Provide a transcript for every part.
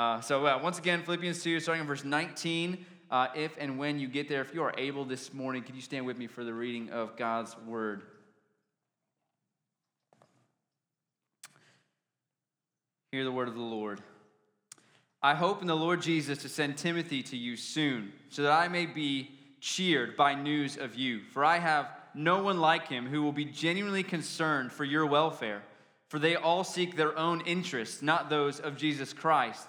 Uh, so, uh, once again, Philippians 2, starting in verse 19. Uh, if and when you get there, if you are able this morning, could you stand with me for the reading of God's word? Hear the word of the Lord. I hope in the Lord Jesus to send Timothy to you soon, so that I may be cheered by news of you. For I have no one like him who will be genuinely concerned for your welfare. For they all seek their own interests, not those of Jesus Christ.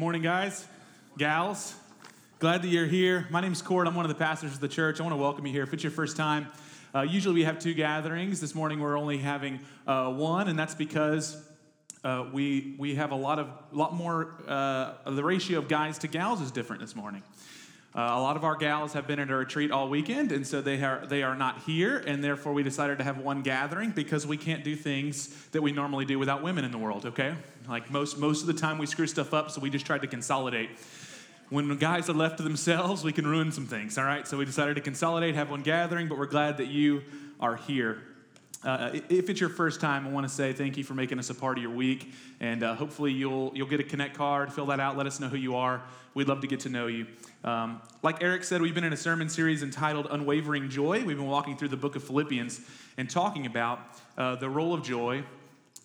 Morning, guys, gals. Glad that you're here. My name is Cord. I'm one of the pastors of the church. I want to welcome you here. If it's your first time, uh, usually we have two gatherings. This morning we're only having uh, one, and that's because uh, we we have a lot of lot more. Uh, the ratio of guys to gals is different this morning. Uh, a lot of our gals have been at a retreat all weekend, and so they are they are not here, and therefore we decided to have one gathering because we can't do things that we normally do without women in the world. Okay, like most most of the time we screw stuff up, so we just tried to consolidate when guys are left to themselves, we can ruin some things, all right? So we decided to consolidate, have one gathering, but we're glad that you are here. Uh, if it's your first time, I want to say thank you for making us a part of your week, and uh, hopefully you'll you'll get a connect card, fill that out, let us know who you are. We'd love to get to know you. Um, like Eric said, we've been in a sermon series entitled "Unwavering Joy." We've been walking through the book of Philippians and talking about uh, the role of joy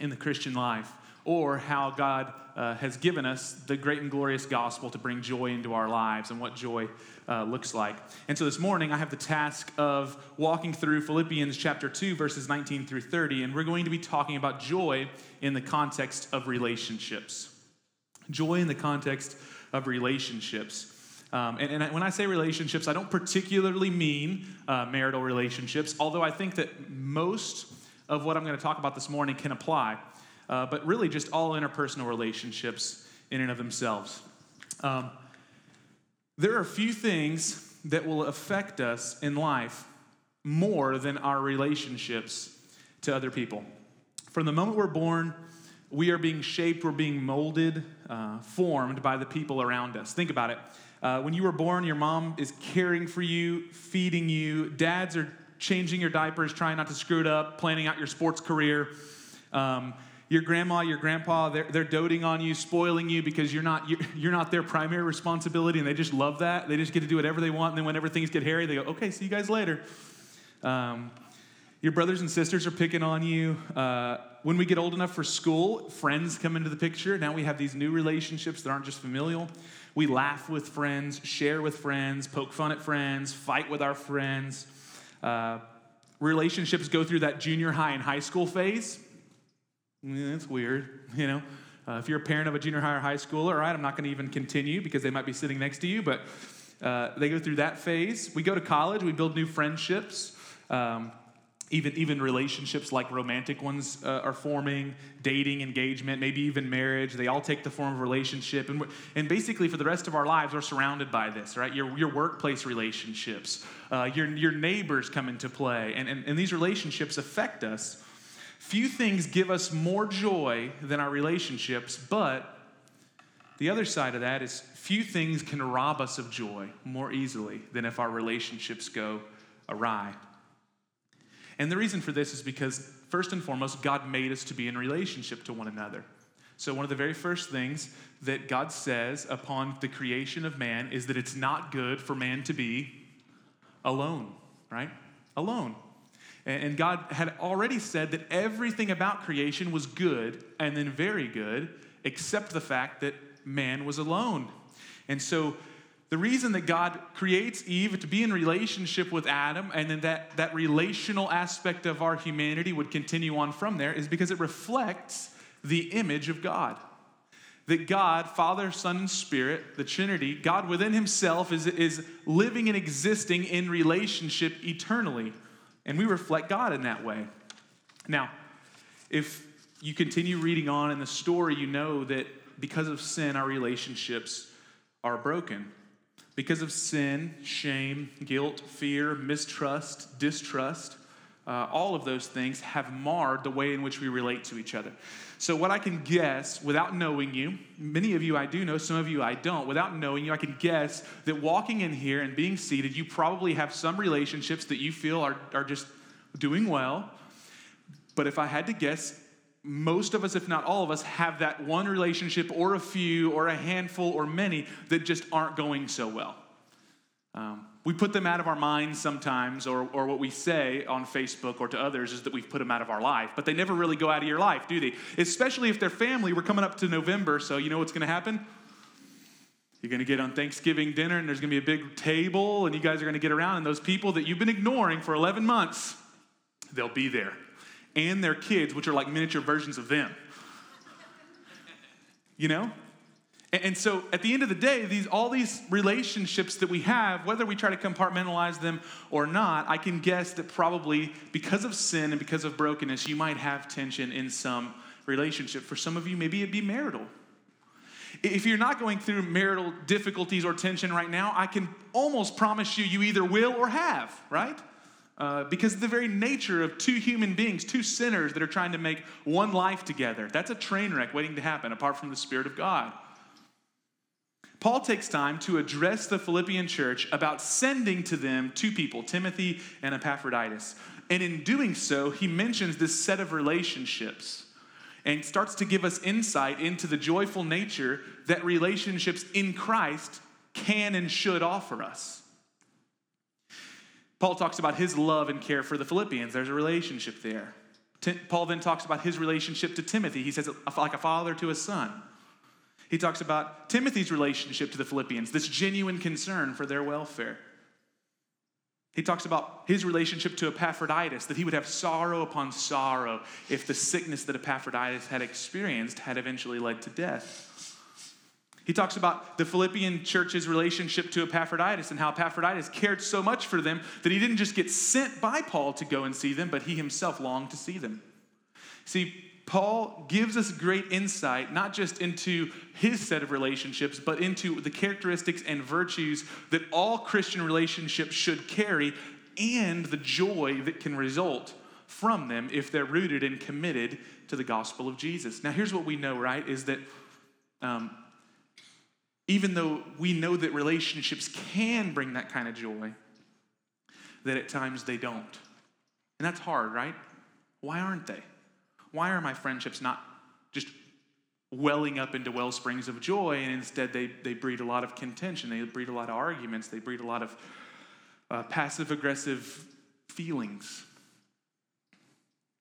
in the Christian life or how God uh, has given us the great and glorious gospel to bring joy into our lives and what joy uh, looks like. And so this morning, I have the task of walking through Philippians chapter 2, verses 19 through 30, and we're going to be talking about joy in the context of relationships. Joy in the context of relationships. Um, and, and, when I say relationships, I don't particularly mean uh, marital relationships, although I think that most of what I'm going to talk about this morning can apply uh, but really just all interpersonal relationships in and of themselves. Um, there are a few things that will affect us in life more than our relationships to other people. From the moment we're born, we are being shaped, we're being molded, uh, formed by the people around us. Think about it. Uh, when you were born, your mom is caring for you, feeding you. Dads are changing your diapers, trying not to screw it up, planning out your sports career. Um, your grandma, your grandpa, they're, they're doting on you, spoiling you because you're not, you're, you're not their primary responsibility and they just love that. They just get to do whatever they want. And then whenever things get hairy, they go, okay, see you guys later. Um, your brothers and sisters are picking on you. Uh, when we get old enough for school, friends come into the picture. Now we have these new relationships that aren't just familial. We laugh with friends, share with friends, poke fun at friends, fight with our friends. Uh, relationships go through that junior high and high school phase that's weird, you know. Uh, if you're a parent of a junior high or high schooler, all right, I'm not going to even continue because they might be sitting next to you, but uh, they go through that phase. We go to college, we build new friendships. Um, even, even relationships like romantic ones uh, are forming, dating, engagement, maybe even marriage. They all take the form of relationship. And, and basically, for the rest of our lives, we're surrounded by this, right? Your, your workplace relationships, uh, your, your neighbors come into play. And, and, and these relationships affect us Few things give us more joy than our relationships, but the other side of that is few things can rob us of joy more easily than if our relationships go awry. And the reason for this is because, first and foremost, God made us to be in relationship to one another. So, one of the very first things that God says upon the creation of man is that it's not good for man to be alone, right? Alone. And God had already said that everything about creation was good and then very good, except the fact that man was alone. And so the reason that God creates Eve to be in relationship with Adam and then that, that relational aspect of our humanity would continue on from there is because it reflects the image of God. That God, Father, Son, and Spirit, the Trinity, God within Himself is, is living and existing in relationship eternally. And we reflect God in that way. Now, if you continue reading on in the story, you know that because of sin, our relationships are broken. Because of sin, shame, guilt, fear, mistrust, distrust, uh, all of those things have marred the way in which we relate to each other. So, what I can guess without knowing you, many of you I do know, some of you I don't, without knowing you, I can guess that walking in here and being seated, you probably have some relationships that you feel are, are just doing well. But if I had to guess, most of us, if not all of us, have that one relationship or a few or a handful or many that just aren't going so well. Um, we put them out of our minds sometimes, or, or what we say on Facebook or to others is that we've put them out of our life, but they never really go out of your life, do they? Especially if they're family. We're coming up to November, so you know what's going to happen? You're going to get on Thanksgiving dinner, and there's going to be a big table, and you guys are going to get around, and those people that you've been ignoring for 11 months, they'll be there. And their kids, which are like miniature versions of them. You know? And so at the end of the day, these, all these relationships that we have, whether we try to compartmentalize them or not, I can guess that probably because of sin and because of brokenness, you might have tension in some relationship. For some of you, maybe it'd be marital. If you're not going through marital difficulties or tension right now, I can almost promise you, you either will or have, right? Uh, because the very nature of two human beings, two sinners that are trying to make one life together, that's a train wreck waiting to happen apart from the Spirit of God. Paul takes time to address the Philippian church about sending to them two people, Timothy and Epaphroditus. And in doing so, he mentions this set of relationships and starts to give us insight into the joyful nature that relationships in Christ can and should offer us. Paul talks about his love and care for the Philippians. There's a relationship there. Paul then talks about his relationship to Timothy. He says, like a father to a son. He talks about Timothy's relationship to the Philippians, this genuine concern for their welfare. He talks about his relationship to Epaphroditus, that he would have sorrow upon sorrow if the sickness that Epaphroditus had experienced had eventually led to death. He talks about the Philippian church's relationship to Epaphroditus and how Epaphroditus cared so much for them that he didn't just get sent by Paul to go and see them, but he himself longed to see them. See, Paul gives us great insight, not just into his set of relationships, but into the characteristics and virtues that all Christian relationships should carry and the joy that can result from them if they're rooted and committed to the gospel of Jesus. Now, here's what we know, right? Is that um, even though we know that relationships can bring that kind of joy, that at times they don't. And that's hard, right? Why aren't they? Why are my friendships not just welling up into well springs of joy and instead they, they breed a lot of contention they breed a lot of arguments they breed a lot of uh, passive aggressive feelings?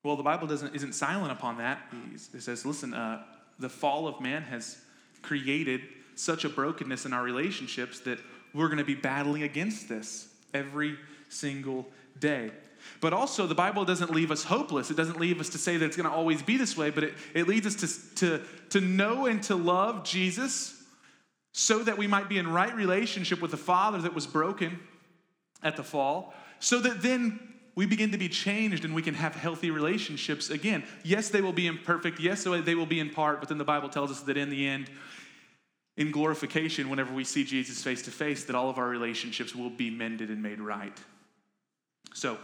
Well the bible doesn't isn't silent upon that. It says listen uh, the fall of man has created such a brokenness in our relationships that we're going to be battling against this every single day but also, the Bible doesn't leave us hopeless. It doesn't leave us to say that it's going to always be this way, but it, it leads us to, to, to know and to love Jesus so that we might be in right relationship with the Father that was broken at the fall, so that then we begin to be changed and we can have healthy relationships again. Yes, they will be imperfect. Yes, they will be in part, but then the Bible tells us that in the end, in glorification, whenever we see Jesus face to face, that all of our relationships will be mended and made right. So,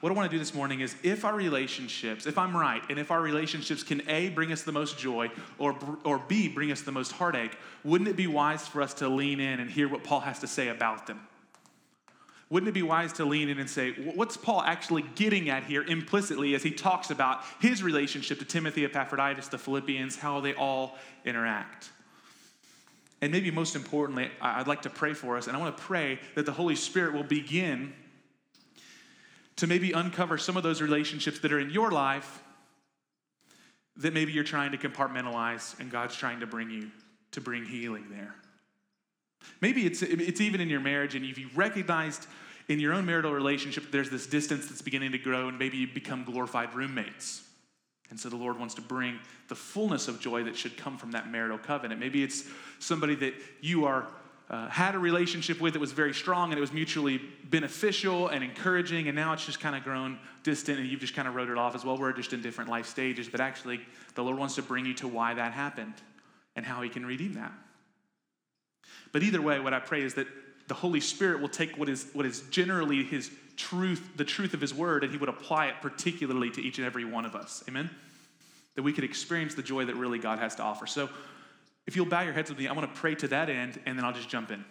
what I want to do this morning is if our relationships, if I'm right, and if our relationships can A, bring us the most joy, or, or B, bring us the most heartache, wouldn't it be wise for us to lean in and hear what Paul has to say about them? Wouldn't it be wise to lean in and say, what's Paul actually getting at here implicitly as he talks about his relationship to Timothy, Epaphroditus, the Philippians, how they all interact? And maybe most importantly, I'd like to pray for us, and I want to pray that the Holy Spirit will begin to maybe uncover some of those relationships that are in your life that maybe you're trying to compartmentalize and God's trying to bring you to bring healing there. Maybe it's, it's even in your marriage and if you recognized in your own marital relationship there's this distance that's beginning to grow and maybe you become glorified roommates. And so the Lord wants to bring the fullness of joy that should come from that marital covenant. Maybe it's somebody that you are uh, had a relationship with that was very strong and it was mutually beneficial and encouraging, and now it's just kind of grown distant and you've just kind of wrote it off as well. We're just in different life stages, but actually, the Lord wants to bring you to why that happened and how He can redeem that. But either way, what I pray is that the Holy Spirit will take what is, what is generally His truth, the truth of His Word, and He would apply it particularly to each and every one of us. Amen? That we could experience the joy that really God has to offer. So, if you'll bow your heads with me, I want to pray to that end, and then I'll just jump in.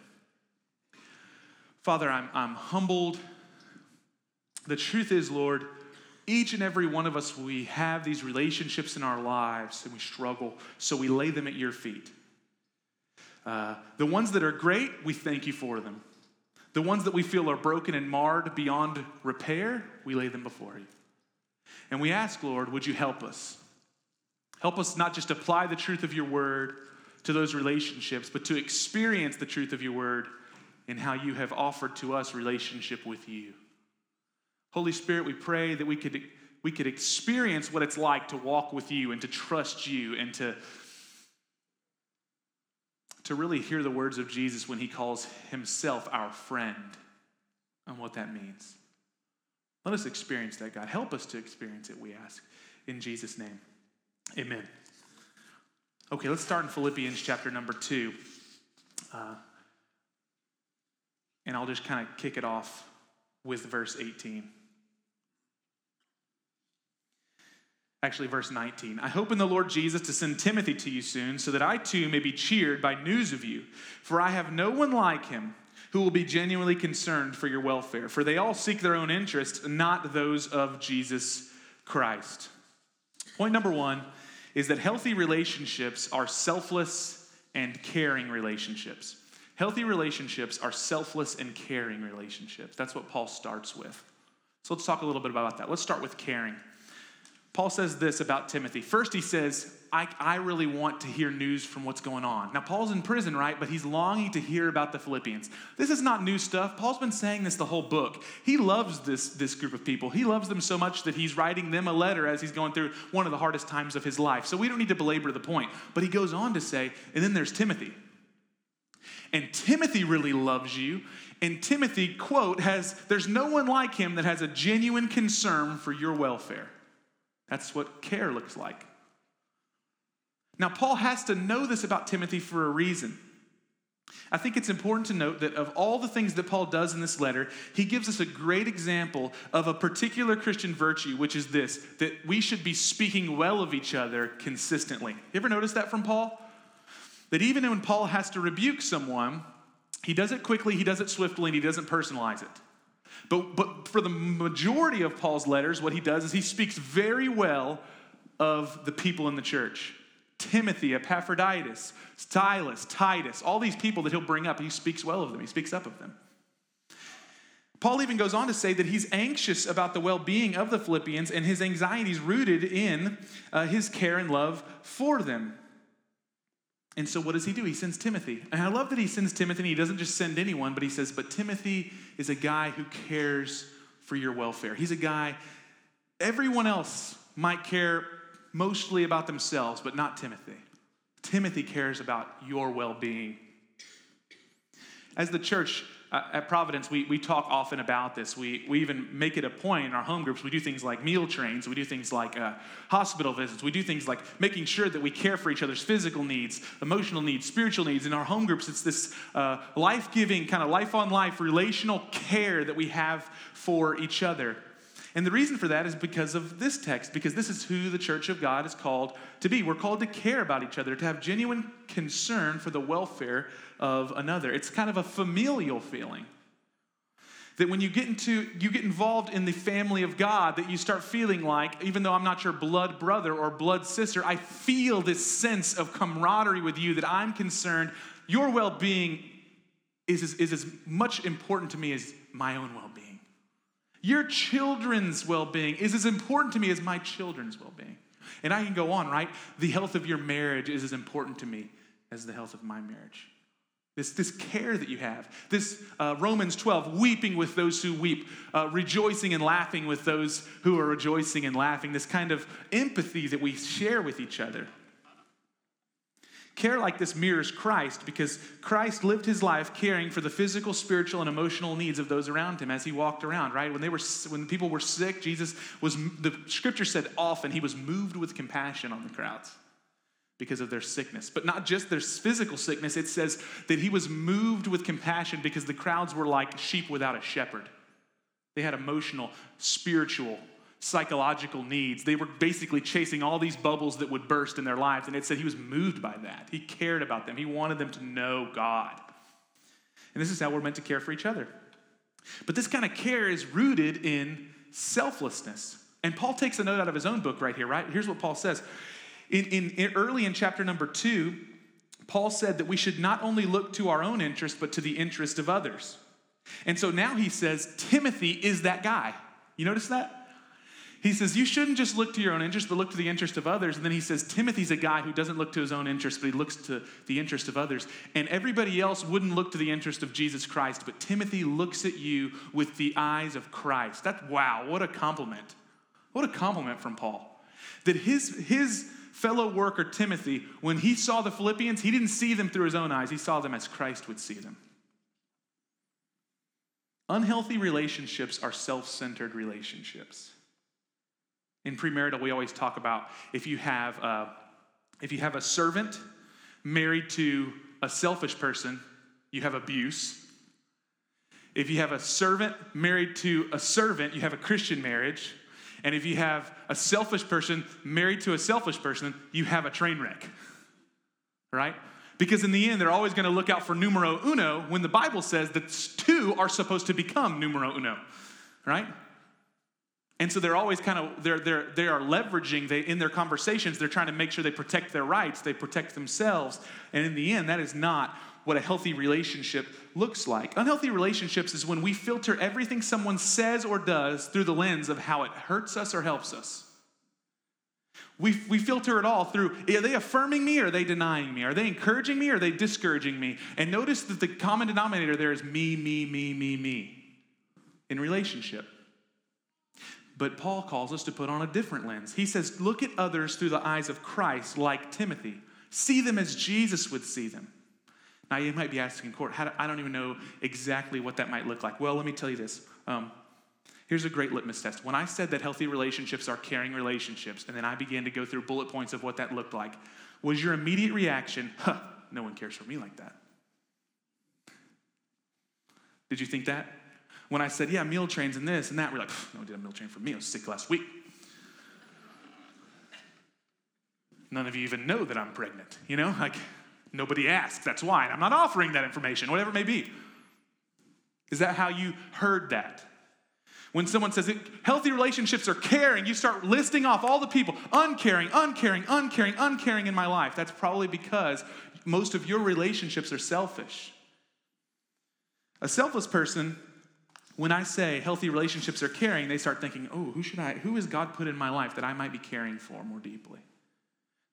Father, I'm, I'm humbled. The truth is, Lord, each and every one of us, we have these relationships in our lives and we struggle, so we lay them at your feet. Uh, the ones that are great, we thank you for them. The ones that we feel are broken and marred beyond repair, we lay them before you. And we ask, Lord, would you help us? Help us not just apply the truth of your word, to those relationships, but to experience the truth of your word and how you have offered to us relationship with you. Holy Spirit, we pray that we could, we could experience what it's like to walk with you and to trust you and to, to really hear the words of Jesus when he calls himself our friend and what that means. Let us experience that, God. Help us to experience it, we ask. In Jesus' name, amen. Okay, let's start in Philippians chapter number two. Uh, and I'll just kind of kick it off with verse 18. Actually, verse 19. I hope in the Lord Jesus to send Timothy to you soon, so that I too may be cheered by news of you. For I have no one like him who will be genuinely concerned for your welfare. For they all seek their own interests, not those of Jesus Christ. Point number one is that healthy relationships are selfless and caring relationships. Healthy relationships are selfless and caring relationships. That's what Paul starts with. So let's talk a little bit about that. Let's start with caring. Paul says this about Timothy. First, he says, I, I really want to hear news from what's going on. Now, Paul's in prison, right? But he's longing to hear about the Philippians. This is not new stuff. Paul's been saying this the whole book. He loves this, this group of people. He loves them so much that he's writing them a letter as he's going through one of the hardest times of his life. So we don't need to belabor the point. But he goes on to say, and then there's Timothy. And Timothy really loves you. And Timothy, quote, has, there's no one like him that has a genuine concern for your welfare. That's what care looks like. Now, Paul has to know this about Timothy for a reason. I think it's important to note that of all the things that Paul does in this letter, he gives us a great example of a particular Christian virtue, which is this that we should be speaking well of each other consistently. You ever notice that from Paul? That even when Paul has to rebuke someone, he does it quickly, he does it swiftly, and he doesn't personalize it. But, but for the majority of Paul's letters, what he does is he speaks very well of the people in the church. Timothy, Epaphroditus, Silas, Titus, all these people that he'll bring up, he speaks well of them, he speaks up of them. Paul even goes on to say that he's anxious about the well being of the Philippians, and his anxiety is rooted in uh, his care and love for them. And so, what does he do? He sends Timothy. And I love that he sends Timothy, and he doesn't just send anyone, but he says, But Timothy is a guy who cares for your welfare. He's a guy, everyone else might care mostly about themselves, but not Timothy. Timothy cares about your well being. As the church, uh, at Providence, we, we talk often about this. We, we even make it a point in our home groups. We do things like meal trains, we do things like uh, hospital visits, we do things like making sure that we care for each other's physical needs, emotional needs, spiritual needs. In our home groups, it's this uh, life giving, kind of life on life, relational care that we have for each other. And the reason for that is because of this text, because this is who the church of God is called to be. We're called to care about each other, to have genuine concern for the welfare of another. It's kind of a familial feeling. That when you get into you get involved in the family of God, that you start feeling like, even though I'm not your blood brother or blood sister, I feel this sense of camaraderie with you that I'm concerned your well-being is, is, is as much important to me as my own well-being. Your children's well being is as important to me as my children's well being. And I can go on, right? The health of your marriage is as important to me as the health of my marriage. This, this care that you have. This uh, Romans 12, weeping with those who weep, uh, rejoicing and laughing with those who are rejoicing and laughing. This kind of empathy that we share with each other. Care like this mirrors Christ because Christ lived his life caring for the physical, spiritual, and emotional needs of those around him as he walked around, right? When they were when people were sick, Jesus was the scripture said often he was moved with compassion on the crowds because of their sickness. But not just their physical sickness, it says that he was moved with compassion because the crowds were like sheep without a shepherd. They had emotional, spiritual, psychological needs. They were basically chasing all these bubbles that would burst in their lives. And it said he was moved by that. He cared about them, he wanted them to know God. And this is how we're meant to care for each other. But this kind of care is rooted in selflessness. And Paul takes a note out of his own book right here, right? Here's what Paul says. In, in, in early in chapter number two, Paul said that we should not only look to our own interest, but to the interest of others. And so now he says Timothy is that guy. You notice that? He says, You shouldn't just look to your own interest, but look to the interest of others. And then he says, Timothy's a guy who doesn't look to his own interest, but he looks to the interest of others. And everybody else wouldn't look to the interest of Jesus Christ, but Timothy looks at you with the eyes of Christ. That's wow, what a compliment. What a compliment from Paul. That his, his fellow worker, Timothy, when he saw the Philippians, he didn't see them through his own eyes, he saw them as Christ would see them. Unhealthy relationships are self centered relationships. In premarital, we always talk about if you have a, if you have a servant married to a selfish person, you have abuse. If you have a servant married to a servant, you have a Christian marriage. And if you have a selfish person married to a selfish person, you have a train wreck. Right? Because in the end, they're always going to look out for numero uno when the Bible says that two are supposed to become numero uno. Right? And so they're always kind of they're they're they are leveraging they in their conversations they're trying to make sure they protect their rights, they protect themselves. And in the end that is not what a healthy relationship looks like. Unhealthy relationships is when we filter everything someone says or does through the lens of how it hurts us or helps us. We, we filter it all through are they affirming me or are they denying me? Are they encouraging me or are they discouraging me? And notice that the common denominator there is me, me, me, me, me in relationship. But Paul calls us to put on a different lens. He says, look at others through the eyes of Christ, like Timothy. See them as Jesus would see them. Now, you might be asking, Court, do, I don't even know exactly what that might look like. Well, let me tell you this. Um, here's a great litmus test. When I said that healthy relationships are caring relationships, and then I began to go through bullet points of what that looked like, was your immediate reaction, huh, no one cares for me like that? Did you think that? When I said, yeah, meal trains and this and that, we're like, no one did a meal train for me. I was sick last week. None of you even know that I'm pregnant, you know? Like, nobody asked. That's why. I'm not offering that information, whatever it may be. Is that how you heard that? When someone says healthy relationships are caring, you start listing off all the people uncaring, uncaring, uncaring, uncaring in my life. That's probably because most of your relationships are selfish. A selfless person when I say healthy relationships are caring, they start thinking, oh, who should I, who has God put in my life that I might be caring for more deeply?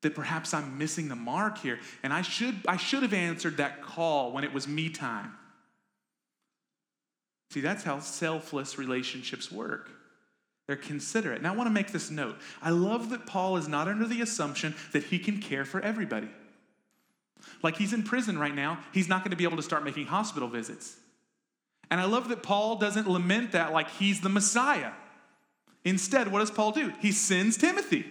That perhaps I'm missing the mark here, and I should, I should have answered that call when it was me time. See, that's how selfless relationships work. They're considerate. Now, I want to make this note. I love that Paul is not under the assumption that he can care for everybody. Like he's in prison right now, he's not going to be able to start making hospital visits. And I love that Paul doesn't lament that like he's the Messiah. Instead, what does Paul do? He sends Timothy.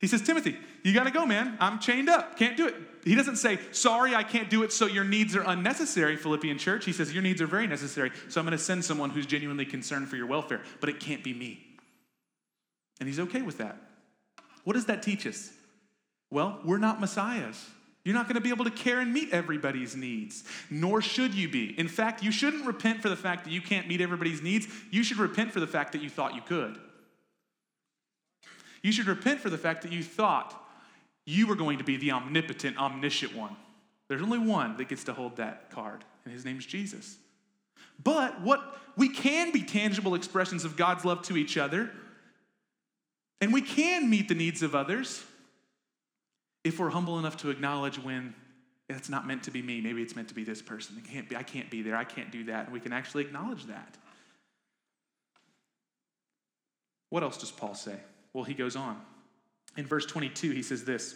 He says, Timothy, you got to go, man. I'm chained up. Can't do it. He doesn't say, sorry, I can't do it, so your needs are unnecessary, Philippian church. He says, your needs are very necessary, so I'm going to send someone who's genuinely concerned for your welfare, but it can't be me. And he's okay with that. What does that teach us? Well, we're not messiahs. You're not going to be able to care and meet everybody's needs, nor should you be. In fact, you shouldn't repent for the fact that you can't meet everybody's needs. You should repent for the fact that you thought you could. You should repent for the fact that you thought you were going to be the omnipotent, omniscient one. There's only one that gets to hold that card, and his name's Jesus. But what we can be tangible expressions of God's love to each other, and we can meet the needs of others if we're humble enough to acknowledge when it's not meant to be me. Maybe it's meant to be this person. It can't be, I can't be there. I can't do that. And we can actually acknowledge that. What else does Paul say? Well, he goes on. In verse 22, he says this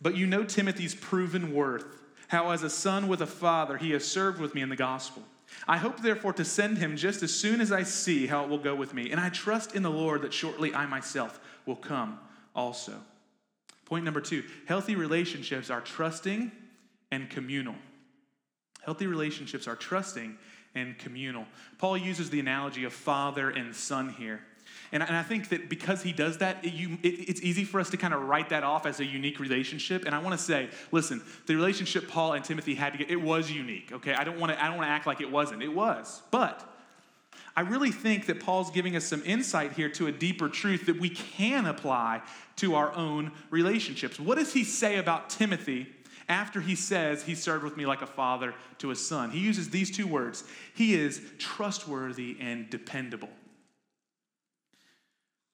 But you know Timothy's proven worth, how as a son with a father he has served with me in the gospel. I hope, therefore, to send him just as soon as I see how it will go with me. And I trust in the Lord that shortly I myself will come also. Point number two healthy relationships are trusting and communal. Healthy relationships are trusting and communal. Paul uses the analogy of father and son here. And, I think that because he does that, it, you, it, it's easy for us to kind of write that off as a unique relationship. And I want to say, listen, the relationship Paul and Timothy had to get, it was unique, okay? I don't want to I don't want to act like it wasn't. It was. But I really think that Paul's giving us some insight here to a deeper truth that we can apply to our own relationships. What does he say about Timothy after he says he served with me like a father to a son? He uses these two words He is trustworthy and dependable.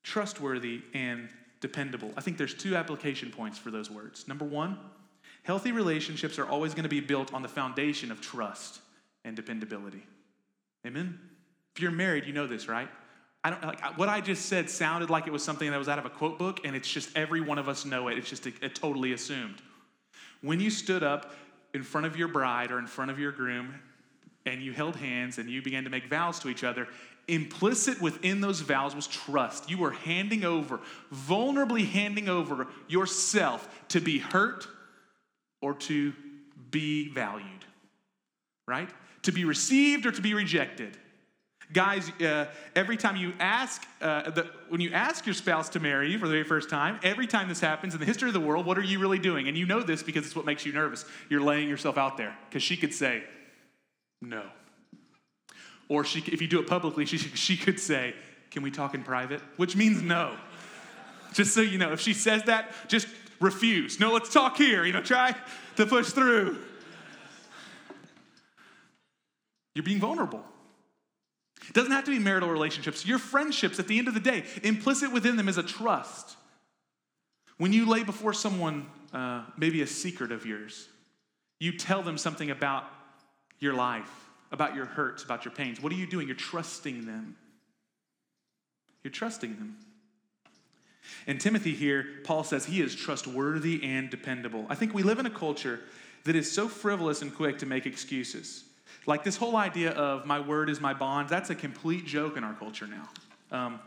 Trustworthy and dependable. I think there's two application points for those words. Number one, healthy relationships are always going to be built on the foundation of trust and dependability. Amen? If you're married, you know this, right? I don't like what I just said sounded like it was something that was out of a quote book, and it's just every one of us know it. It's just a, a totally assumed. When you stood up in front of your bride or in front of your groom and you held hands and you began to make vows to each other, implicit within those vows was trust. You were handing over, vulnerably handing over yourself to be hurt or to be valued, right? To be received or to be rejected. Guys, uh, every time you ask, uh, the, when you ask your spouse to marry you for the very first time, every time this happens in the history of the world, what are you really doing? And you know this because it's what makes you nervous. You're laying yourself out there because she could say, no. Or she, if you do it publicly, she, she could say, can we talk in private? Which means no. just so you know, if she says that, just refuse. No, let's talk here. You know, try to push through. You're being vulnerable. It doesn't have to be marital relationships. Your friendships, at the end of the day, implicit within them is a trust. When you lay before someone uh, maybe a secret of yours, you tell them something about your life, about your hurts, about your pains. What are you doing? You're trusting them. You're trusting them. In Timothy here, Paul says he is trustworthy and dependable. I think we live in a culture that is so frivolous and quick to make excuses. Like this whole idea of my word is my bond, that's a complete joke in our culture now. Um,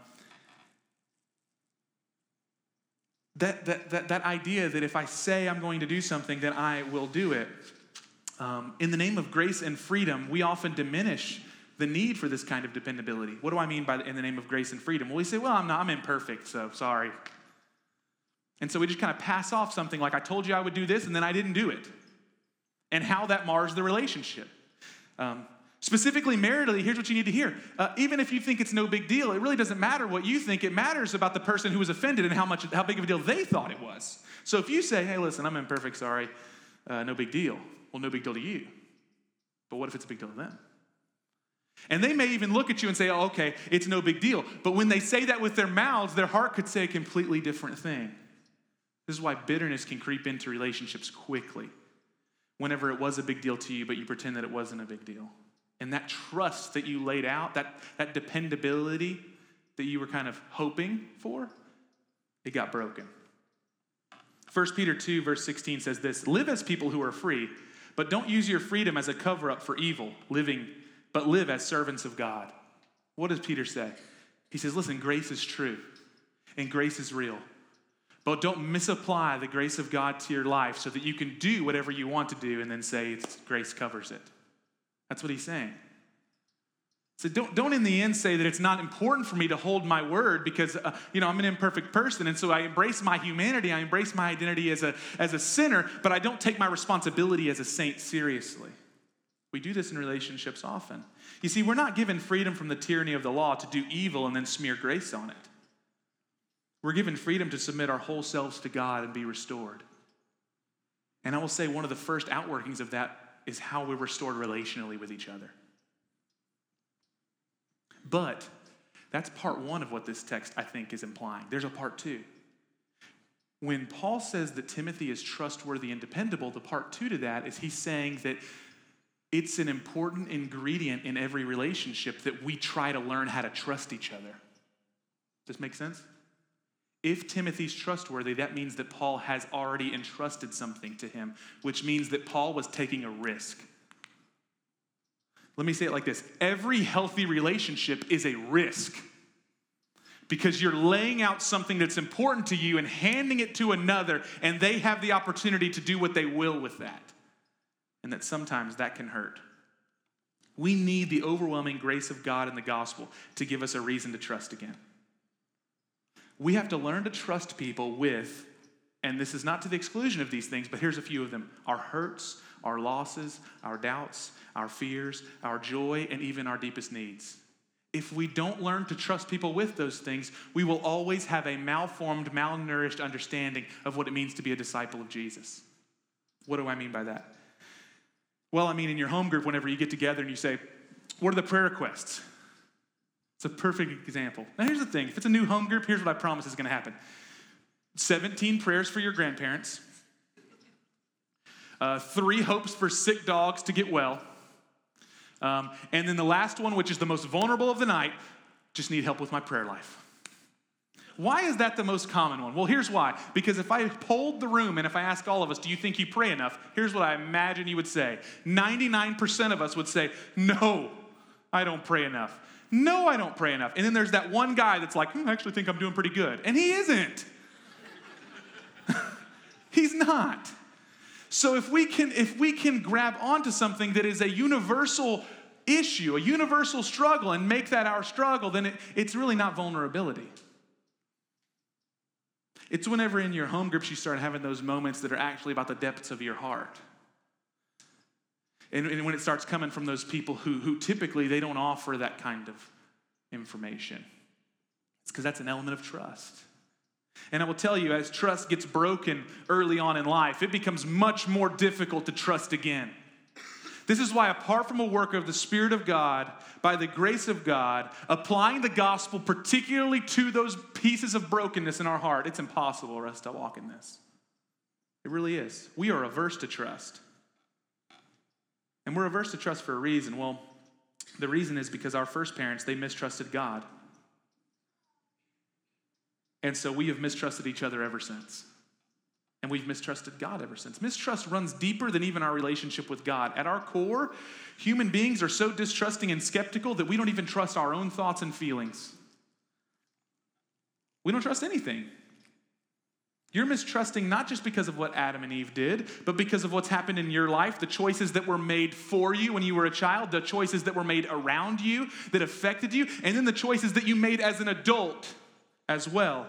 that, that, that, that idea that if I say I'm going to do something, then I will do it. Um, in the name of grace and freedom, we often diminish the need for this kind of dependability. What do I mean by the, in the name of grace and freedom? Well, we say, well, I'm not, I'm imperfect, so sorry. And so we just kind of pass off something like, I told you I would do this, and then I didn't do it. And how that mars the relationship. Um, specifically, maritally, here's what you need to hear. Uh, even if you think it's no big deal, it really doesn't matter what you think. It matters about the person who was offended and how much, how big of a deal they thought it was. So if you say, "Hey, listen, I'm imperfect, sorry, uh, no big deal," well, no big deal to you. But what if it's a big deal to them? And they may even look at you and say, oh, okay, it's no big deal. But when they say that with their mouths, their heart could say a completely different thing. This is why bitterness can creep into relationships quickly whenever it was a big deal to you, but you pretend that it wasn't a big deal. And that trust that you laid out, that, that dependability that you were kind of hoping for, it got broken. 1 Peter 2, verse 16 says this Live as people who are free, but don't use your freedom as a cover up for evil, living, but live as servants of God. What does Peter say? He says, Listen, grace is true, and grace is real. But don't misapply the grace of God to your life so that you can do whatever you want to do and then say grace covers it. That's what he's saying. So don't, don't in the end say that it's not important for me to hold my word because uh, you know I'm an imperfect person and so I embrace my humanity, I embrace my identity as a, as a sinner, but I don't take my responsibility as a saint seriously. We do this in relationships often. You see, we're not given freedom from the tyranny of the law to do evil and then smear grace on it. We're given freedom to submit our whole selves to God and be restored. And I will say one of the first outworkings of that is how we're restored relationally with each other. But that's part one of what this text, I think, is implying. There's a part two. When Paul says that Timothy is trustworthy and dependable, the part two to that is he's saying that it's an important ingredient in every relationship that we try to learn how to trust each other. Does this make sense? If Timothy's trustworthy, that means that Paul has already entrusted something to him, which means that Paul was taking a risk. Let me say it like this every healthy relationship is a risk because you're laying out something that's important to you and handing it to another, and they have the opportunity to do what they will with that. And that sometimes that can hurt. We need the overwhelming grace of God in the gospel to give us a reason to trust again. We have to learn to trust people with, and this is not to the exclusion of these things, but here's a few of them our hurts, our losses, our doubts, our fears, our joy, and even our deepest needs. If we don't learn to trust people with those things, we will always have a malformed, malnourished understanding of what it means to be a disciple of Jesus. What do I mean by that? Well, I mean, in your home group, whenever you get together and you say, What are the prayer requests? It's a perfect example. Now, here's the thing if it's a new home group, here's what I promise is going to happen 17 prayers for your grandparents, uh, three hopes for sick dogs to get well. Um, and then the last one, which is the most vulnerable of the night, just need help with my prayer life. Why is that the most common one? Well, here's why. Because if I polled the room and if I ask all of us, do you think you pray enough? Here's what I imagine you would say 99% of us would say, no, I don't pray enough. No, I don't pray enough. And then there's that one guy that's like, hmm, I actually think I'm doing pretty good. And he isn't. He's not. So if we can if we can grab onto something that is a universal issue, a universal struggle and make that our struggle, then it, it's really not vulnerability. It's whenever in your home groups you start having those moments that are actually about the depths of your heart. And, and when it starts coming from those people who, who typically they don't offer that kind of information. It's because that's an element of trust. And I will tell you, as trust gets broken early on in life, it becomes much more difficult to trust again. This is why, apart from a work of the Spirit of God, by the grace of God, applying the gospel particularly to those pieces of brokenness in our heart, it's impossible for us to walk in this. It really is. We are averse to trust. And we're averse to trust for a reason. Well, the reason is because our first parents, they mistrusted God. And so we have mistrusted each other ever since. And we've mistrusted God ever since. Mistrust runs deeper than even our relationship with God. At our core, human beings are so distrusting and skeptical that we don't even trust our own thoughts and feelings. We don't trust anything. You're mistrusting not just because of what Adam and Eve did, but because of what's happened in your life, the choices that were made for you when you were a child, the choices that were made around you that affected you, and then the choices that you made as an adult as well.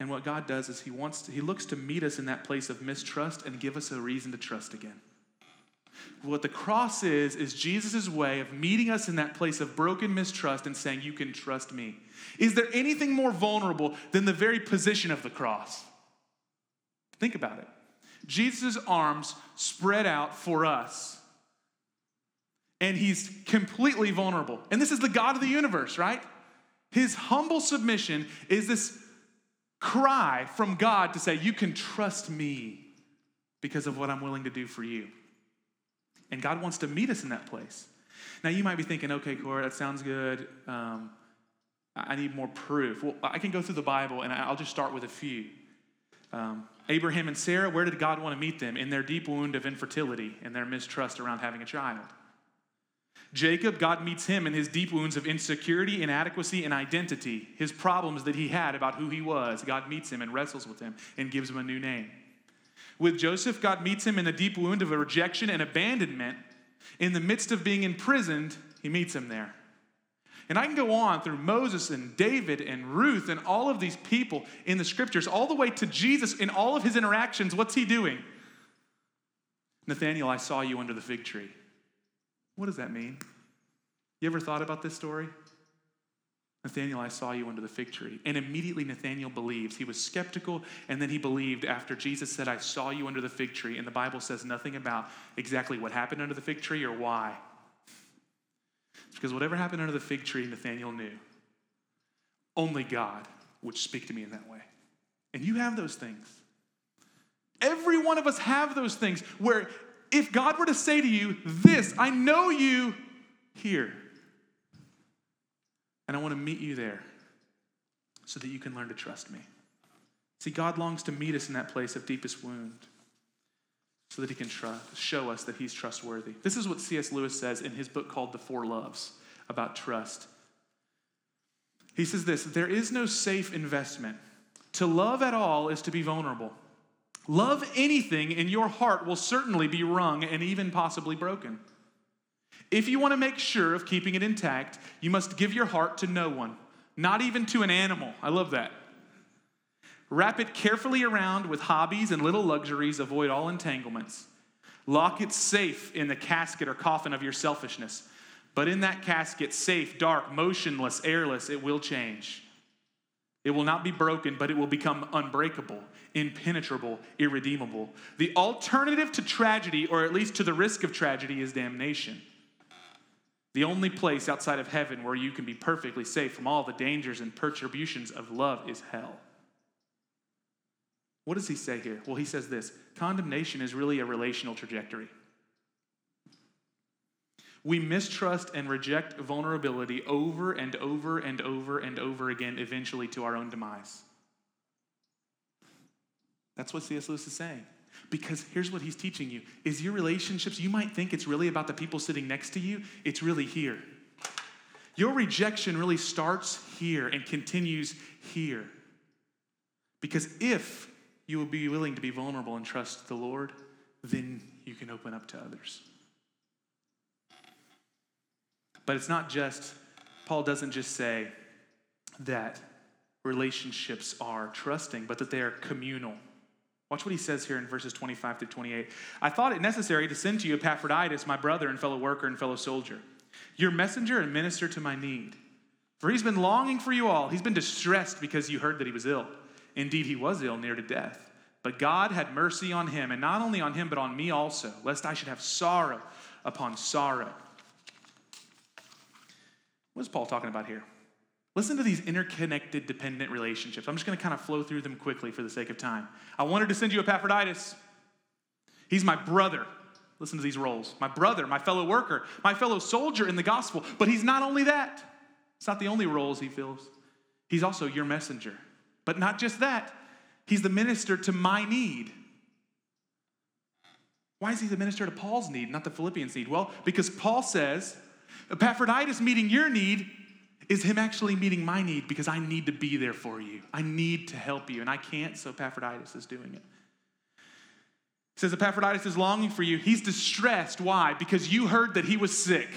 And what God does is he wants to, he looks to meet us in that place of mistrust and give us a reason to trust again. What the cross is is Jesus' way of meeting us in that place of broken mistrust and saying you can trust me. Is there anything more vulnerable than the very position of the cross? Think about it. Jesus' arms spread out for us. And he's completely vulnerable. And this is the God of the universe, right? His humble submission is this cry from God to say, You can trust me because of what I'm willing to do for you. And God wants to meet us in that place. Now, you might be thinking, okay, Corey, that sounds good. Um, I need more proof. Well, I can go through the Bible and I'll just start with a few. Um, Abraham and Sarah, where did God want to meet them? In their deep wound of infertility and their mistrust around having a child. Jacob, God meets him in his deep wounds of insecurity, inadequacy, and identity. His problems that he had about who he was. God meets him and wrestles with him and gives him a new name. With Joseph, God meets him in the deep wound of a rejection and abandonment. In the midst of being imprisoned, he meets him there. And I can go on through Moses and David and Ruth and all of these people in the scriptures, all the way to Jesus in all of his interactions. What's he doing? Nathaniel, I saw you under the fig tree. What does that mean? You ever thought about this story? Nathaniel, I saw you under the fig tree. And immediately Nathaniel believes. He was skeptical, and then he believed after Jesus said, I saw you under the fig tree. And the Bible says nothing about exactly what happened under the fig tree or why. It's because whatever happened under the fig tree, Nathaniel knew. Only God would speak to me in that way. And you have those things. Every one of us have those things where if God were to say to you, This, I know you here, and I want to meet you there so that you can learn to trust me. See, God longs to meet us in that place of deepest wound so that he can show us that he's trustworthy. This is what C.S. Lewis says in his book called The Four Loves about trust. He says this there is no safe investment. To love at all is to be vulnerable. Love anything, and your heart will certainly be wrung and even possibly broken. If you want to make sure of keeping it intact, you must give your heart to no one, not even to an animal. I love that. Wrap it carefully around with hobbies and little luxuries, avoid all entanglements. Lock it safe in the casket or coffin of your selfishness. But in that casket, safe, dark, motionless, airless, it will change. It will not be broken, but it will become unbreakable, impenetrable, irredeemable. The alternative to tragedy, or at least to the risk of tragedy, is damnation. The only place outside of heaven where you can be perfectly safe from all the dangers and perturbations of love is hell. What does he say here? Well, he says this condemnation is really a relational trajectory. We mistrust and reject vulnerability over and over and over and over again, eventually to our own demise. That's what C.S. Lewis is saying. Because here's what he's teaching you is your relationships, you might think it's really about the people sitting next to you, it's really here. Your rejection really starts here and continues here. Because if you will be willing to be vulnerable and trust the Lord, then you can open up to others. But it's not just, Paul doesn't just say that relationships are trusting, but that they are communal. Watch what he says here in verses 25 to 28. I thought it necessary to send to you Epaphroditus, my brother and fellow worker and fellow soldier, your messenger and minister to my need. For he's been longing for you all. He's been distressed because you heard that he was ill. Indeed, he was ill, near to death. But God had mercy on him, and not only on him, but on me also, lest I should have sorrow upon sorrow. What is Paul talking about here? Listen to these interconnected, dependent relationships. I'm just going to kind of flow through them quickly for the sake of time. I wanted to send you Epaphroditus. He's my brother. Listen to these roles my brother, my fellow worker, my fellow soldier in the gospel. But he's not only that, it's not the only roles he fills. He's also your messenger. But not just that, he's the minister to my need. Why is he the minister to Paul's need, not the Philippians' need? Well, because Paul says, Epaphroditus meeting your need is him actually meeting my need because I need to be there for you. I need to help you, and I can't, so Epaphroditus is doing it. Says Epaphroditus is longing for you. He's distressed. Why? Because you heard that he was sick.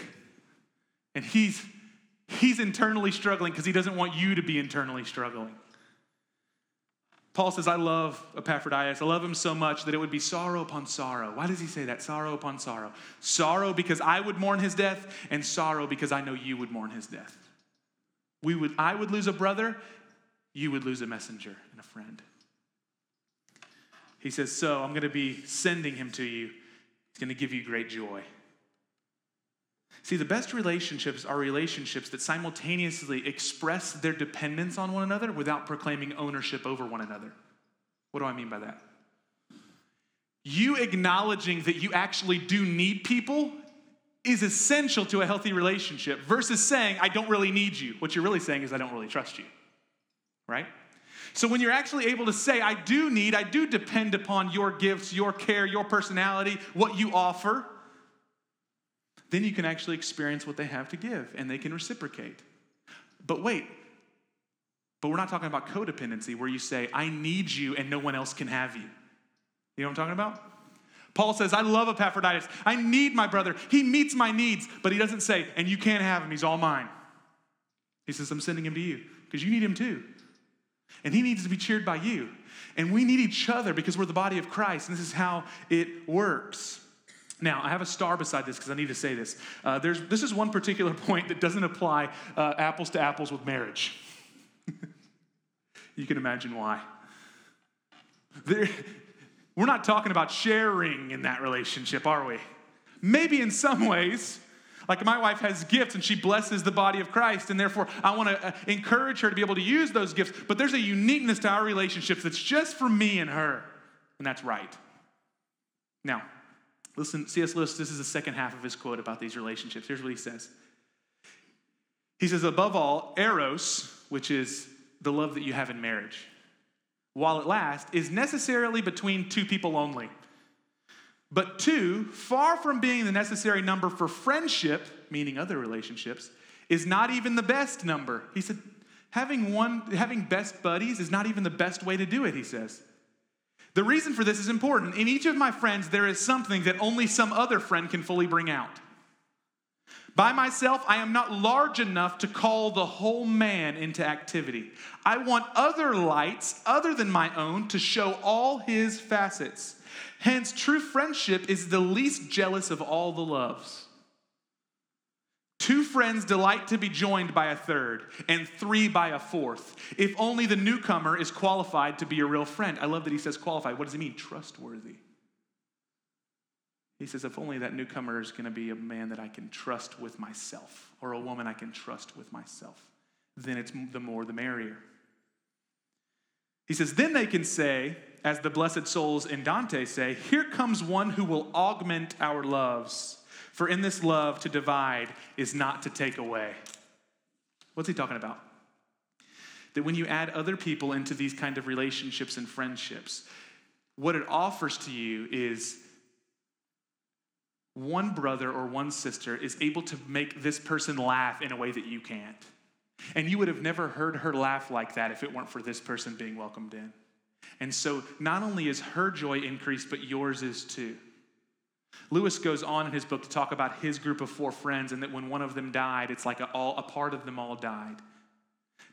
And he's he's internally struggling because he doesn't want you to be internally struggling. Paul says, I love Epaphroditus. I love him so much that it would be sorrow upon sorrow. Why does he say that? Sorrow upon sorrow. Sorrow because I would mourn his death, and sorrow because I know you would mourn his death. We would, I would lose a brother, you would lose a messenger and a friend. He says, So I'm going to be sending him to you. It's going to give you great joy. See, the best relationships are relationships that simultaneously express their dependence on one another without proclaiming ownership over one another. What do I mean by that? You acknowledging that you actually do need people is essential to a healthy relationship versus saying, I don't really need you. What you're really saying is, I don't really trust you, right? So when you're actually able to say, I do need, I do depend upon your gifts, your care, your personality, what you offer, then you can actually experience what they have to give and they can reciprocate. But wait, but we're not talking about codependency where you say, I need you and no one else can have you. You know what I'm talking about? Paul says, I love Epaphroditus. I need my brother. He meets my needs, but he doesn't say, and you can't have him. He's all mine. He says, I'm sending him to you because you need him too. And he needs to be cheered by you. And we need each other because we're the body of Christ, and this is how it works. Now, I have a star beside this because I need to say this. Uh, there's, this is one particular point that doesn't apply uh, apples to apples with marriage. you can imagine why. There, we're not talking about sharing in that relationship, are we? Maybe in some ways, like my wife has gifts and she blesses the body of Christ, and therefore I want to uh, encourage her to be able to use those gifts. But there's a uniqueness to our relationships that's just for me and her, and that's right. Now, listen, C.S. Lewis, this is the second half of his quote about these relationships. Here's what he says He says, above all, eros, which is the love that you have in marriage, while it lasts, is necessarily between two people only. But two, far from being the necessary number for friendship, meaning other relationships, is not even the best number. He said, having one, having best buddies is not even the best way to do it, he says. The reason for this is important. In each of my friends, there is something that only some other friend can fully bring out. By myself, I am not large enough to call the whole man into activity. I want other lights other than my own to show all his facets. Hence, true friendship is the least jealous of all the loves. Two friends delight to be joined by a third, and three by a fourth, if only the newcomer is qualified to be a real friend. I love that he says qualified. What does he mean? Trustworthy. He says, if only that newcomer is going to be a man that I can trust with myself, or a woman I can trust with myself, then it's the more the merrier. He says, then they can say, as the blessed souls in Dante say, here comes one who will augment our loves. For in this love, to divide is not to take away. What's he talking about? That when you add other people into these kind of relationships and friendships, what it offers to you is one brother or one sister is able to make this person laugh in a way that you can't. And you would have never heard her laugh like that if it weren't for this person being welcomed in. And so not only is her joy increased, but yours is too. Lewis goes on in his book to talk about his group of four friends, and that when one of them died, it's like a, all, a part of them all died.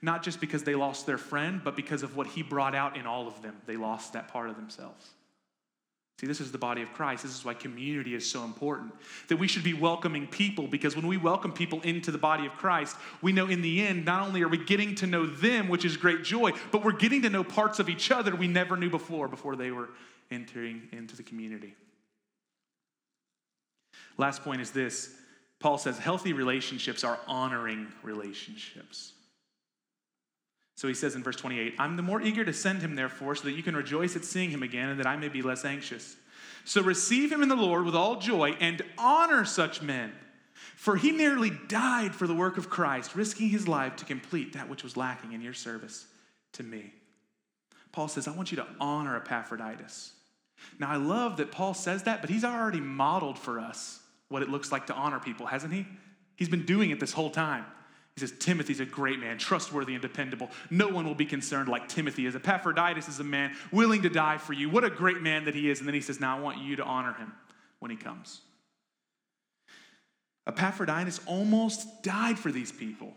Not just because they lost their friend, but because of what he brought out in all of them. They lost that part of themselves. See, this is the body of Christ. This is why community is so important. That we should be welcoming people because when we welcome people into the body of Christ, we know in the end, not only are we getting to know them, which is great joy, but we're getting to know parts of each other we never knew before, before they were entering into the community. Last point is this Paul says healthy relationships are honoring relationships. So he says in verse 28 I'm the more eager to send him, therefore, so that you can rejoice at seeing him again and that I may be less anxious. So receive him in the Lord with all joy and honor such men. For he nearly died for the work of Christ, risking his life to complete that which was lacking in your service to me. Paul says, I want you to honor Epaphroditus. Now, I love that Paul says that, but he's already modeled for us what it looks like to honor people, hasn't he? He's been doing it this whole time. He says, Timothy's a great man, trustworthy and dependable. No one will be concerned like Timothy is. Epaphroditus is a man willing to die for you. What a great man that he is. And then he says, Now I want you to honor him when he comes. Epaphroditus almost died for these people.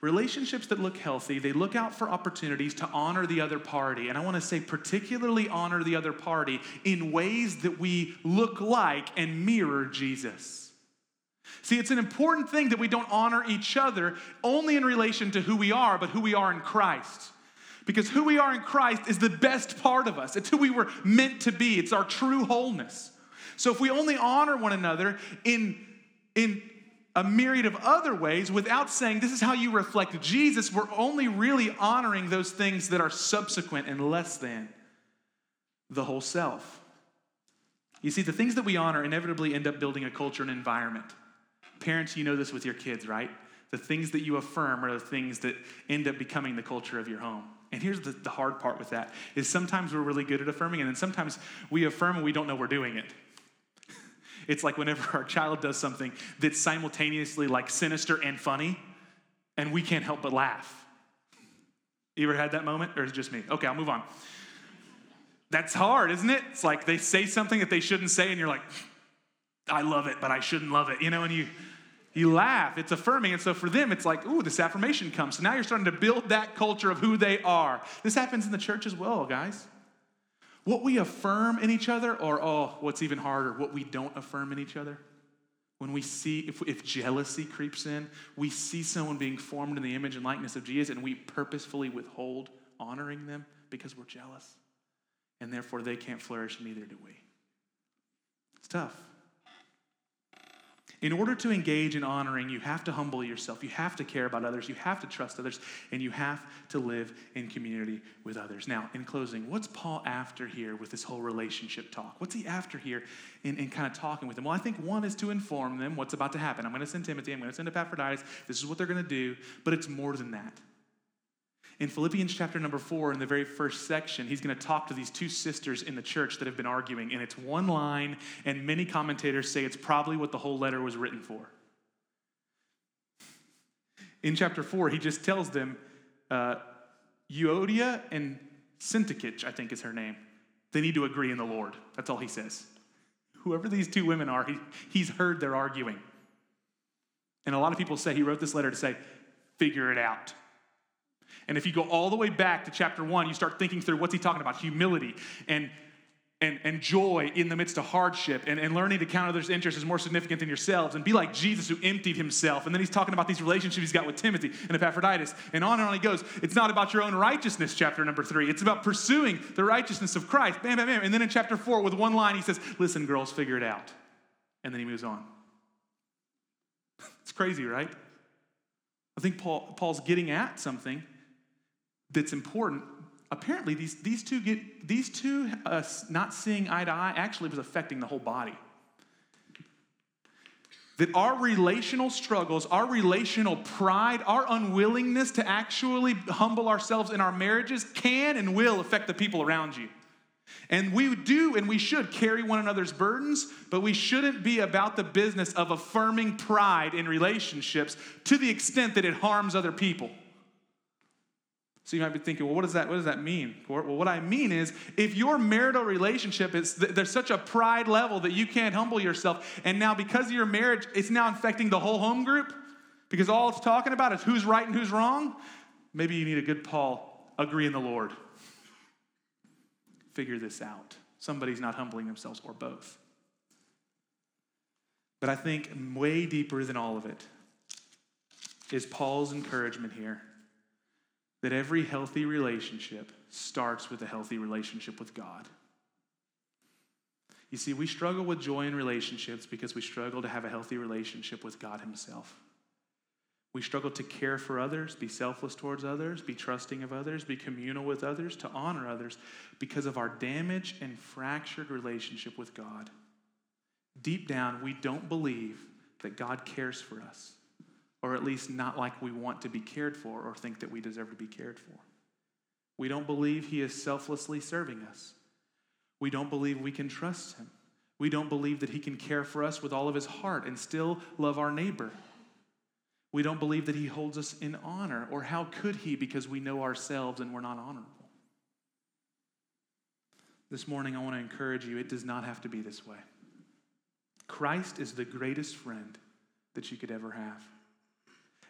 Relationships that look healthy, they look out for opportunities to honor the other party. And I want to say, particularly honor the other party in ways that we look like and mirror Jesus. See, it's an important thing that we don't honor each other only in relation to who we are, but who we are in Christ. Because who we are in Christ is the best part of us. It's who we were meant to be. It's our true wholeness. So if we only honor one another in, in a myriad of other ways without saying this is how you reflect Jesus, we're only really honoring those things that are subsequent and less than the whole self. You see, the things that we honor inevitably end up building a culture and environment. Parents, you know this with your kids, right? The things that you affirm are the things that end up becoming the culture of your home. And here's the, the hard part with that is sometimes we're really good at affirming, and then sometimes we affirm and we don't know we're doing it. It's like whenever our child does something that's simultaneously like sinister and funny, and we can't help but laugh. You ever had that moment, or is it just me? Okay, I'll move on. That's hard, isn't it? It's like they say something that they shouldn't say, and you're like, I love it, but I shouldn't love it, you know, and you you laugh. It's affirming. And so for them, it's like, ooh, this affirmation comes. So now you're starting to build that culture of who they are. This happens in the church as well, guys. What we affirm in each other, or oh, what's even harder, what we don't affirm in each other. When we see, if, if jealousy creeps in, we see someone being formed in the image and likeness of Jesus, and we purposefully withhold honoring them because we're jealous. And therefore, they can't flourish, neither do we. It's tough. In order to engage in honoring, you have to humble yourself. You have to care about others. You have to trust others. And you have to live in community with others. Now, in closing, what's Paul after here with this whole relationship talk? What's he after here in, in kind of talking with them? Well, I think one is to inform them what's about to happen. I'm going to send Timothy, I'm going to send Epaphroditus. This is what they're going to do. But it's more than that. In Philippians chapter number four, in the very first section, he's going to talk to these two sisters in the church that have been arguing. And it's one line, and many commentators say it's probably what the whole letter was written for. In chapter four, he just tells them uh, Euodia and Syntyche, I think is her name, they need to agree in the Lord. That's all he says. Whoever these two women are, he, he's heard their arguing. And a lot of people say he wrote this letter to say, figure it out. And if you go all the way back to chapter one, you start thinking through what's he talking about humility and, and, and joy in the midst of hardship and, and learning to count others' interests as more significant than yourselves and be like Jesus who emptied himself. And then he's talking about these relationships he's got with Timothy and Epaphroditus. And on and on he goes. It's not about your own righteousness, chapter number three. It's about pursuing the righteousness of Christ. Bam, bam, bam. And then in chapter four, with one line, he says, Listen, girls, figure it out. And then he moves on. it's crazy, right? I think Paul, Paul's getting at something that's important. Apparently, these, these two, get, these two uh, not seeing eye to eye actually was affecting the whole body. That our relational struggles, our relational pride, our unwillingness to actually humble ourselves in our marriages can and will affect the people around you. And we do and we should carry one another's burdens, but we shouldn't be about the business of affirming pride in relationships to the extent that it harms other people. So you might be thinking, well, what does that, what does that mean? Well, what I mean is, if your marital relationship is there's such a pride level that you can't humble yourself, and now because of your marriage, it's now infecting the whole home group, because all it's talking about is who's right and who's wrong. Maybe you need a good Paul, agree in the Lord. Figure this out. Somebody's not humbling themselves, or both. But I think way deeper than all of it is Paul's encouragement here that every healthy relationship starts with a healthy relationship with God. You see, we struggle with joy in relationships because we struggle to have a healthy relationship with God Himself. We struggle to care for others, be selfless towards others, be trusting of others, be communal with others, to honor others because of our damaged and fractured relationship with God. Deep down, we don't believe that God cares for us or at least not like we want to be cared for or think that we deserve to be cared for. We don't believe He is selflessly serving us. We don't believe we can trust Him. We don't believe that He can care for us with all of His heart and still love our neighbor. We don't believe that He holds us in honor, or how could He because we know ourselves and we're not honorable? This morning, I want to encourage you it does not have to be this way. Christ is the greatest friend that you could ever have.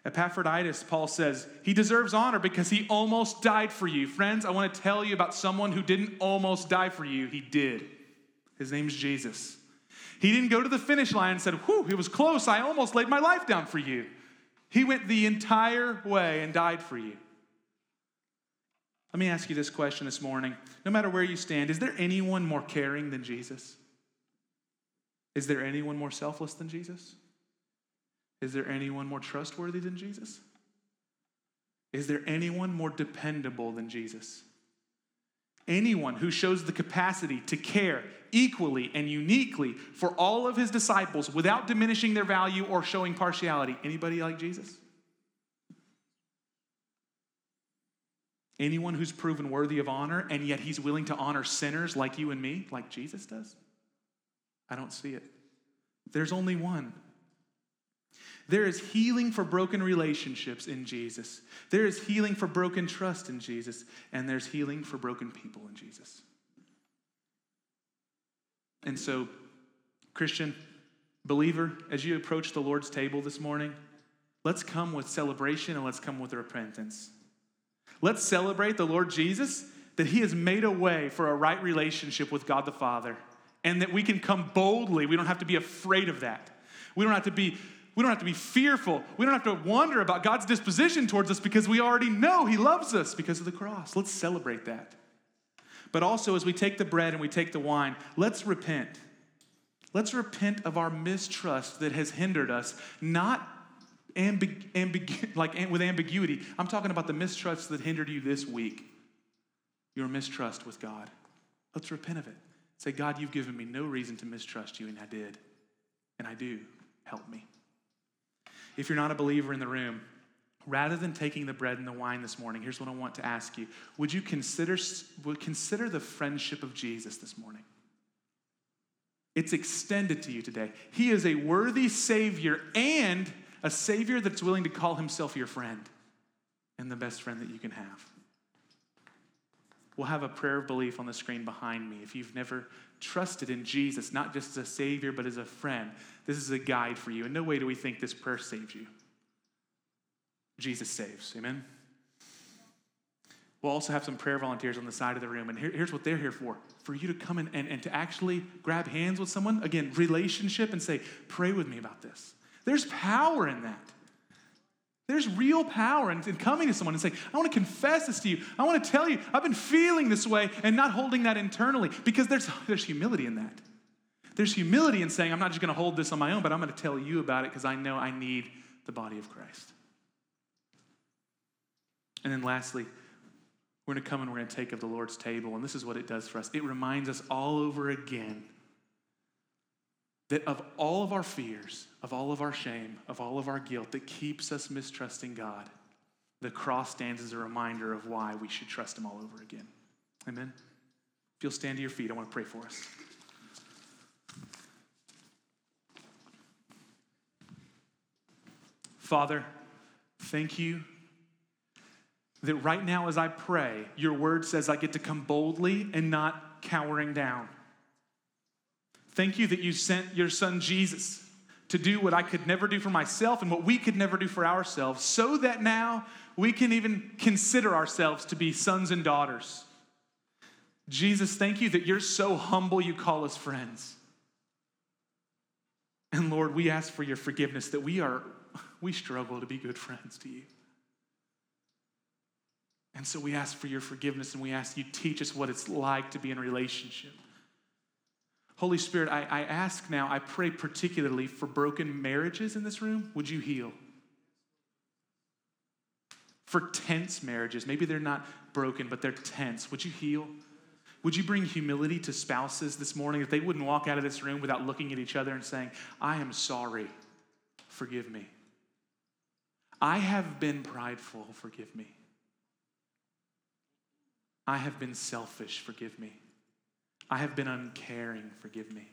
Epaphroditus, Paul says, he deserves honor because he almost died for you. Friends, I want to tell you about someone who didn't almost die for you. He did. His name's Jesus. He didn't go to the finish line and said, Whew, it was close. I almost laid my life down for you. He went the entire way and died for you. Let me ask you this question this morning. No matter where you stand, is there anyone more caring than Jesus? Is there anyone more selfless than Jesus? Is there anyone more trustworthy than Jesus? Is there anyone more dependable than Jesus? Anyone who shows the capacity to care equally and uniquely for all of his disciples without diminishing their value or showing partiality. Anybody like Jesus? Anyone who's proven worthy of honor and yet he's willing to honor sinners like you and me, like Jesus does? I don't see it. There's only one. There is healing for broken relationships in Jesus. There is healing for broken trust in Jesus. And there's healing for broken people in Jesus. And so, Christian, believer, as you approach the Lord's table this morning, let's come with celebration and let's come with repentance. Let's celebrate the Lord Jesus that He has made a way for a right relationship with God the Father, and that we can come boldly. We don't have to be afraid of that. We don't have to be we don't have to be fearful. We don't have to wonder about God's disposition towards us because we already know He loves us because of the cross. Let's celebrate that. But also, as we take the bread and we take the wine, let's repent. Let's repent of our mistrust that has hindered us, not ambig- ambig- like with ambiguity. I'm talking about the mistrust that hindered you this week. Your mistrust with God. Let's repent of it. Say, God, you've given me no reason to mistrust you, and I did. And I do. Help me. If you're not a believer in the room, rather than taking the bread and the wine this morning, here's what I want to ask you. Would you consider, would consider the friendship of Jesus this morning? It's extended to you today. He is a worthy Savior and a Savior that's willing to call Himself your friend and the best friend that you can have. We'll have a prayer of belief on the screen behind me. If you've never trusted in Jesus, not just as a Savior, but as a friend, this is a guide for you. In no way do we think this prayer saves you. Jesus saves. Amen? We'll also have some prayer volunteers on the side of the room. And here, here's what they're here for for you to come in and, and to actually grab hands with someone. Again, relationship and say, pray with me about this. There's power in that. There's real power in, in, coming to someone and saying, I want to confess this to you. I want to tell you, I've been feeling this way and not holding that internally because there's, there's humility in that. There's humility in saying, I'm not just going to hold this on my own, but I'm going to tell you about it because I know I need the body of Christ. And then lastly, we're going to come and we're going to take of the Lord's table. And this is what it does for us it reminds us all over again that of all of our fears, of all of our shame, of all of our guilt that keeps us mistrusting God, the cross stands as a reminder of why we should trust Him all over again. Amen? If you'll stand to your feet, I want to pray for us. Father, thank you that right now as I pray, your word says I get to come boldly and not cowering down. Thank you that you sent your son Jesus to do what I could never do for myself and what we could never do for ourselves, so that now we can even consider ourselves to be sons and daughters. Jesus, thank you that you're so humble you call us friends. And Lord, we ask for your forgiveness that we are we struggle to be good friends to you. And so we ask for your forgiveness and we ask you teach us what it's like to be in relationship. Holy Spirit, I, I ask now, I pray particularly for broken marriages in this room. Would you heal? For tense marriages, maybe they're not broken, but they're tense. Would you heal? Would you bring humility to spouses this morning that they wouldn't walk out of this room without looking at each other and saying, I am sorry, forgive me. I have been prideful, forgive me. I have been selfish, forgive me. I have been uncaring, forgive me.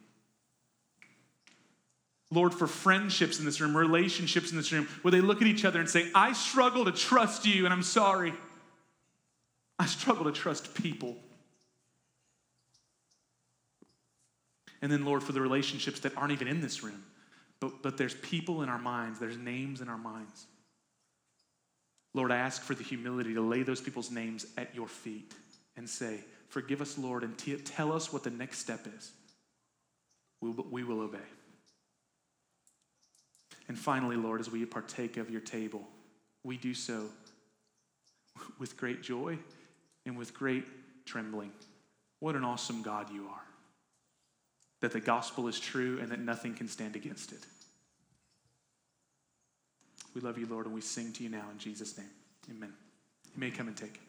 Lord, for friendships in this room, relationships in this room, where they look at each other and say, I struggle to trust you, and I'm sorry. I struggle to trust people. And then, Lord, for the relationships that aren't even in this room, but, but there's people in our minds, there's names in our minds. Lord, I ask for the humility to lay those people's names at your feet and say, Forgive us, Lord, and t- tell us what the next step is. We we will obey. And finally, Lord, as we partake of your table, we do so with great joy and with great trembling. What an awesome God you are. That the gospel is true and that nothing can stand against it. We love you, Lord, and we sing to you now in Jesus' name. Amen. You may come and take.